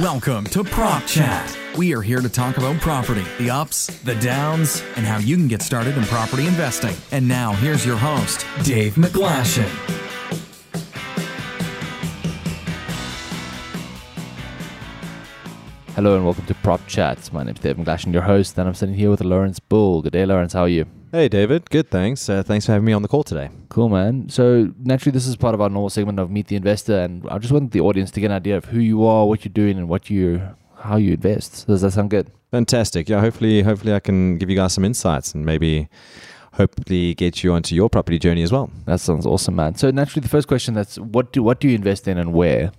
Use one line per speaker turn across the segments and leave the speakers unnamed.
Welcome to Prop Chat. We are here to talk about property, the ups, the downs, and how you can get started in property investing. And now, here's your host, Dave McGlashan.
Hello and welcome to Prop Chat. My name is Dave McGlashan, your host, and I'm sitting here with Lawrence Bull. Good day, Lawrence. How are you?
Hey, David. Good, thanks. Uh, thanks for having me on the call today.
Cool, man. So naturally, this is part of our normal segment of Meet the Investor, and I just want the audience to get an idea of who you are, what you're doing, and what you how you invest. Does that sound good?
Fantastic. Yeah, hopefully, hopefully, I can give you guys some insights and maybe hopefully get you onto your property journey as well.
That sounds awesome, man. So naturally, the first question that's what do what do you invest in and where?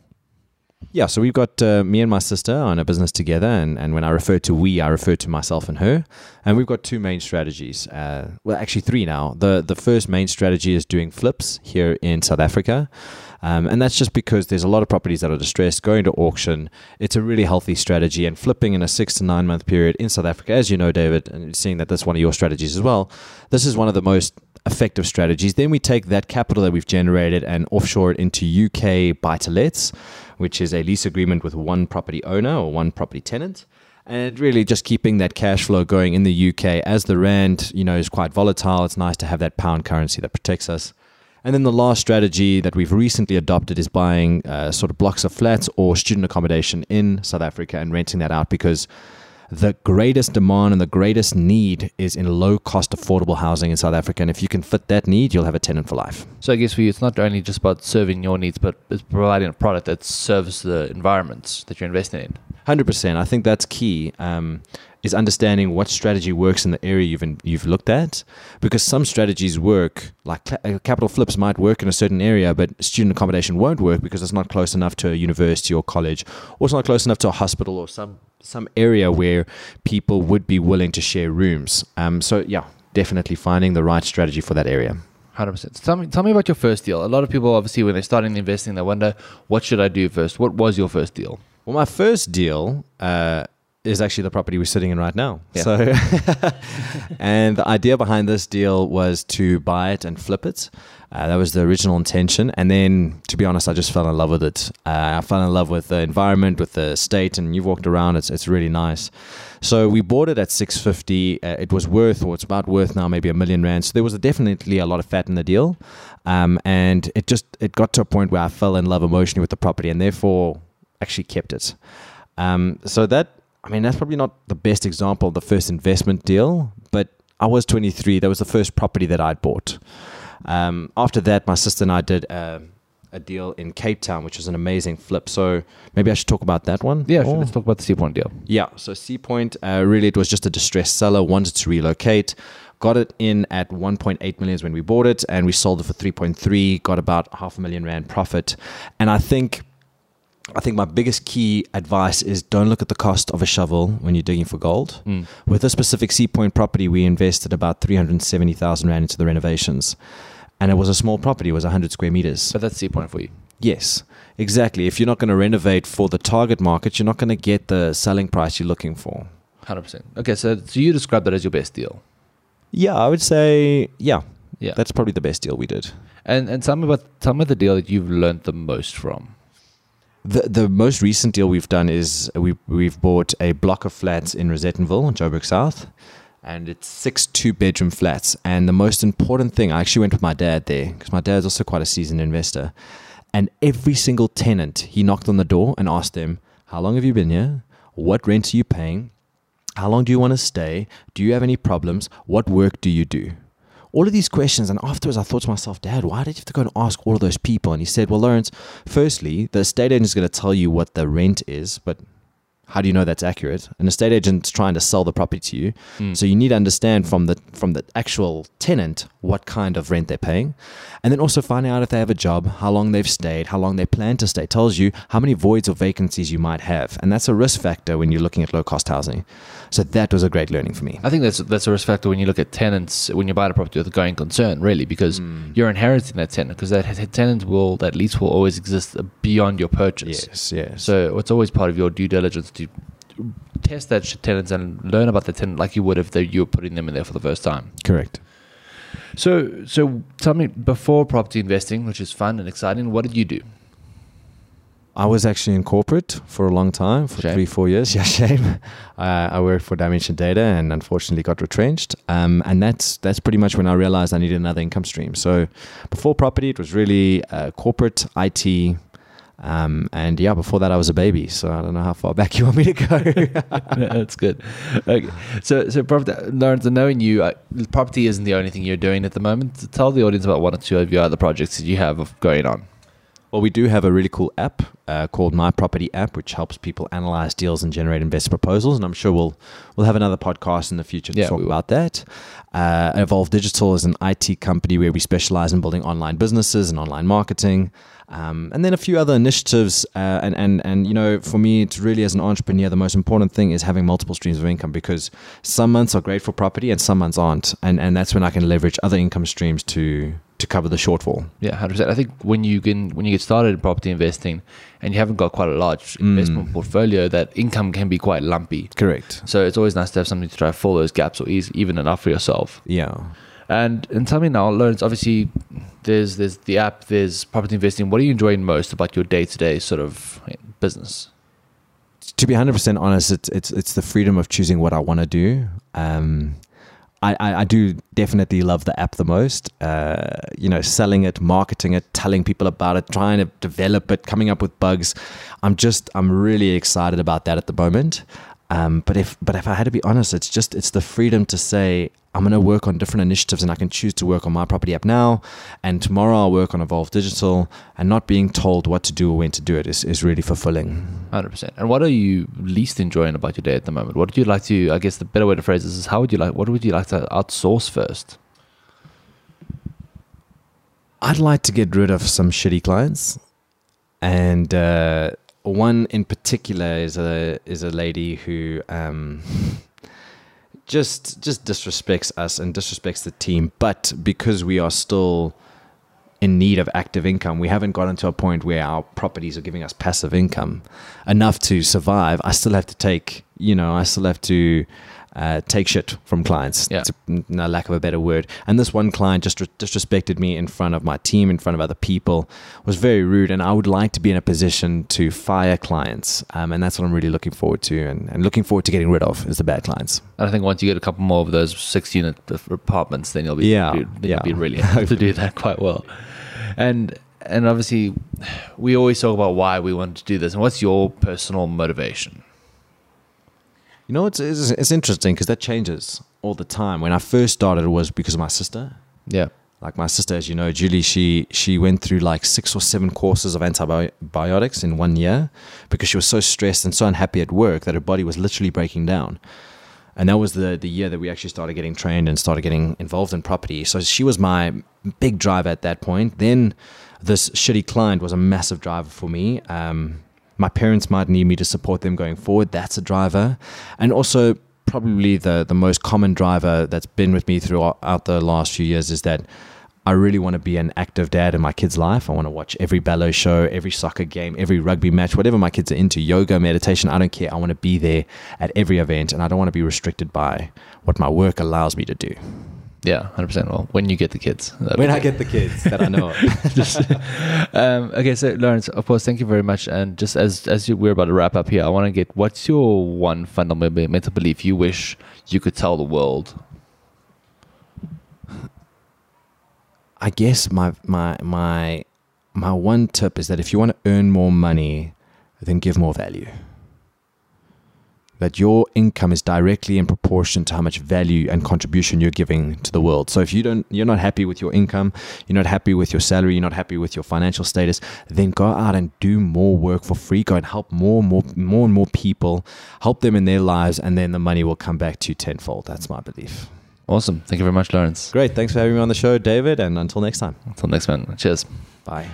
Yeah, so we've got uh, me and my sister on a business together, and, and when I refer to we, I refer to myself and her. And we've got two main strategies. Uh, well, actually, three now. The the first main strategy is doing flips here in South Africa. Um, and that's just because there's a lot of properties that are distressed going to auction. It's a really healthy strategy, and flipping in a six to nine month period in South Africa, as you know, David, and seeing that that's one of your strategies as well. This is one of the most effective strategies. Then we take that capital that we've generated and offshore it into UK buy to lets, which is a lease agreement with one property owner or one property tenant and really just keeping that cash flow going in the UK as the rand, you know, is quite volatile. It's nice to have that pound currency that protects us. And then the last strategy that we've recently adopted is buying uh, sort of blocks of flats or student accommodation in South Africa and renting that out because the greatest demand and the greatest need is in low cost affordable housing in South Africa. And if you can fit that need, you'll have a tenant for life.
So I guess for you, it's not only just about serving your needs, but it's providing a product that serves the environments that you're investing in.
Hundred percent. I think that's key. Um, is understanding what strategy works in the area you've in, you've looked at, because some strategies work. Like uh, capital flips might work in a certain area, but student accommodation won't work because it's not close enough to a university or college, or it's not close enough to a hospital or some some area where people would be willing to share rooms. Um, so yeah, definitely finding the right strategy for that area.
Hundred percent. Tell me, tell me about your first deal. A lot of people, obviously, when they're starting investing, they wonder, what should I do first? What was your first deal?
Well, my first deal uh, is actually the property we're sitting in right now.
Yeah.
So, and the idea behind this deal was to buy it and flip it. Uh, that was the original intention. And then, to be honest, I just fell in love with it. Uh, I fell in love with the environment, with the state, and you've walked around. It's it's really nice. So we bought it at six fifty. Uh, it was worth, or it's about worth now, maybe a million rand. So there was definitely a lot of fat in the deal, um, and it just it got to a point where I fell in love emotionally with the property, and therefore actually kept it. Um, so that I mean, that's probably not the best example of the first investment deal, but I was 23. That was the first property that I'd bought. Um, after that, my sister and I did a, a, deal in Cape Town, which was an amazing flip. So maybe I should talk about that one.
Yeah, sure. let's talk about the Sea Point deal.
Yeah, so Sea Point, uh, really, it was just a distressed seller, wanted to relocate. Got it in at 1.8 million when we bought it, and we sold it for 3.3. Got about half a million rand profit, and I think I think my biggest key advice is don't look at the cost of a shovel when you're digging for gold.
Mm.
With a specific Sea Point property, we invested about 370,000 Rand into the renovations. And it was a small property, it was 100 square meters.
But that's Sea Point for you.
Yes, exactly. If you're not going to renovate for the target market, you're not going to get the selling price you're looking for.
100%. Okay, so, so you describe that as your best deal.
Yeah, I would say, yeah.
Yeah.
That's probably the best deal we did.
And and tell me about tell me the deal that you've learned the most from.
The the most recent deal we've done is we we've bought a block of flats in Rosettenville, in Joburg South, and it's six two bedroom flats. And the most important thing, I actually went with my dad there because my dad's also quite a seasoned investor. And every single tenant, he knocked on the door and asked them, "How long have you been here? What rent are you paying? How long do you want to stay? Do you have any problems? What work do you do?" All of these questions. And afterwards, I thought to myself, Dad, why did you have to go and ask all of those people? And he said, Well, Lawrence, firstly, the estate agent is going to tell you what the rent is, but how do you know that's accurate? An estate agent's trying to sell the property to you,
Mm.
so you need to understand from the from the actual tenant what kind of rent they're paying, and then also finding out if they have a job, how long they've stayed, how long they plan to stay. Tells you how many voids or vacancies you might have, and that's a risk factor when you're looking at low cost housing. So that was a great learning for me.
I think that's that's a risk factor when you look at tenants when you buy a property with a going concern, really, because
Mm.
you're inheriting that tenant because that that tenant will that lease will always exist beyond your purchase.
Yes, yes.
So it's always part of your due diligence to test that tenants and learn about the tenant like you would if they, you were putting them in there for the first time.
correct.
So so tell me before property investing, which is fun and exciting, what did you do?
I was actually in corporate for a long time, for
Shame.
three, four years. Yeah, shame. Uh, I worked for Dimension Data and unfortunately got retrenched. Um, and that's that's pretty much when I realized I needed another income stream. So before property, it was really uh, corporate, IT. Um, and yeah, before that, I was a baby. So I don't know how far back you want me to go.
That's good. Okay. So, so property, Lawrence, knowing you, uh, property isn't the only thing you're doing at the moment. Tell the audience about one or two of your other projects that you have going on.
Well, we do have a really cool app uh, called My Property App, which helps people analyze deals and generate investor proposals. And I'm sure we'll we'll have another podcast in the future to
Yeah,
talk about that. Uh, Evolve Digital is an IT company where we specialize in building online businesses and online marketing. Um, and then a few other initiatives, uh, and and and you know, for me, it's really as an entrepreneur, the most important thing is having multiple streams of income because some months are great for property and some months aren't, and and that's when I can leverage other income streams to to cover the shortfall.
Yeah, hundred percent. I think when you can when you get started in property investing and you haven't got quite a large
Mm.
investment portfolio, that income can be quite lumpy.
Correct.
So it's always nice to have something to try to fill those gaps or ease, even enough for yourself.
Yeah.
And and tell me now, Lawrence. Obviously, there's there's the app, there's property investing. What are you enjoying most about your day to day sort of business?
to be 100% honest it's it's it's the freedom of choosing what I want to do um I, I, do definitely love the app the most. Uh, you know, selling it, marketing it, telling people about it, trying to develop it, coming up with bugs. I'm just, I'm really excited about that at the moment. Um, but if, but if I had to be honest, it's just, it's the freedom to say I'm going to work on different initiatives, and I can choose to work on my property app now, and tomorrow I'll work on Evolve Digital, and not being told what to do or when to do it is, is really fulfilling.
Hundred percent. And what are you least enjoying about your day at the moment? What would you like to? I guess the better way to phrase this is how would you like? What would you like to outsource first?
I'd like to get rid of some shitty clients, and uh, one in particular is a is a lady who um, just just disrespects us and disrespects the team. But because we are still in need of active income, we haven't gotten to a point where our properties are giving us passive income enough to survive. I still have to take, you know, I still have to uh, take shit from clients,
Yeah.
to, no lack of a better word. And this one client just disrespected me in front of my team, in front of other people, was very rude. And I would like to be in a position to fire clients. Um, and that's what I'm really looking forward to and, and looking forward to getting rid of is the bad clients.
And I think once you get a couple more of those six unit apartments, then you'll be
Yeah,
then
yeah.
you'll be really able to do that quite well. And and obviously, we always talk about why we want to do this. And what's your personal motivation?
You know, it's, it's, it's interesting because that changes all the time. When I first started, it was because of my sister.
Yeah,
Like my sister, as you know, Julie, she she went through like six or seven courses of antibiotics in one year because she was so stressed and so unhappy at work that her body was literally breaking down. And that was the the year that we actually started getting trained and started getting involved in property. So she was my big driver at that point. Then this shitty client was a massive driver for me. Um, my parents might need me to support them going forward. That's a driver, and also probably the the most common driver that's been with me throughout the last few years is that I really want to be an active dad in my kid's life. I want to watch every ballet show, every soccer game, every rugby match, whatever my kids are into, yoga, meditation. I don't care. I want to be there at every event, and I don't want to be restricted by what my work allows me to do.
Yeah, hundred percent. Well, when you get the kids,
When I get the kids that I know of.
just um, okay so lawrence of course thank you very much and just as as you, we're about to wrap up here i want to get what's your one fundamental belief you wish you could tell the world
I guess my my my my one tip is that if you want to earn more money, then give more value. That your income is directly in proportion to how much value and contribution you're giving to the world. So if you don't you're not happy with your income, you're not happy with your salary, you're not happy with your financial status, then go out and do more work for free. Go and help more, and more, more and more people, help them in their lives, and then the money will come back to you tenfold. That's my belief.
awesome thank you very much lawrence
Great. Thanks for having me on the show, David, and until next time.
until next man cheers
Bye.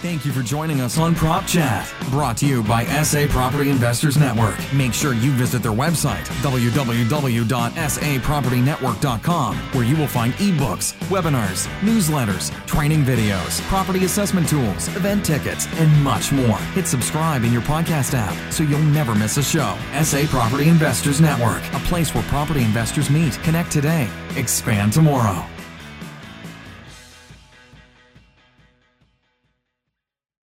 Thank you for joining us on Prop Chat, brought to you by SA Property Investors Network. Make sure you visit their website, www.sapropertynetwork.com, where you will find ebooks, webinars, newsletters, training videos, property assessment tools, event tickets, and much more. Hit subscribe in your podcast app so you'll never miss a show. SA Property Investors Network, a place where property investors meet. Connect today, expand tomorrow.